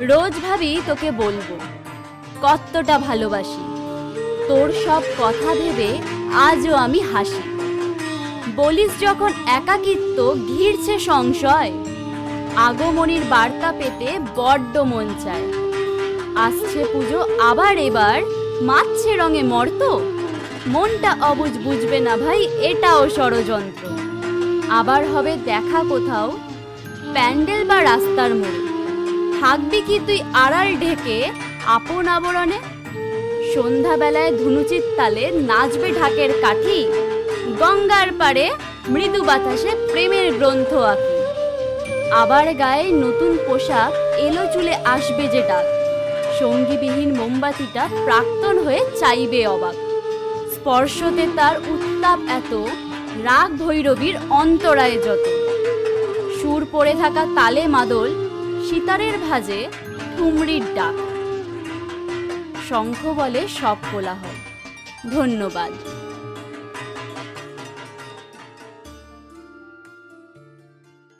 রোজ ভাবি তোকে বলব। কতটা ভালোবাসি। তোর সব কথা ভেবে আজও আমি হাসি। বলিস যখন একাকিত্ব ঘিরছে সংশয়, আগমনীর বার্তা পেতে বড্ড মন চায়। আসছে পুজো আবার এবার মাছে রঙে মর্ত? মনটা অবুঝ বুঝবে না ভাই, এটাও ষড়যন্ত্র। আবার হবে দেখা কোথাও, প্যান্ডেল বা রাস্তার মোড়ে। থাকবি কি তুই আড়াল ঢেকে আপন আবরণে? সন্ধ্যাবেলায় ধুনুচির তালে নাচবে ঢাকের কাঠি। গঙ্গার পাড়ে মৃদু বাতাসে প্রেমের গ্রন্থ আঁকি। আবার গায়ে নতুন পোশাক এলো চুলে আসবে যে ডাক। সঙ্গীবিহীন মোমবাতিটা প্রাক্তন হয়ে চাইবে অবাক। স্পর্শতে তার উত্তাপ এত রাগ ভৈরবীর অন্তরায় যত। সুর পড়ে থাকা তালে মাদল সিতারের ভাজে ঠুমরির ডাক। শঙ্খ বলে সব কোলাহল। ধন্যবাদ।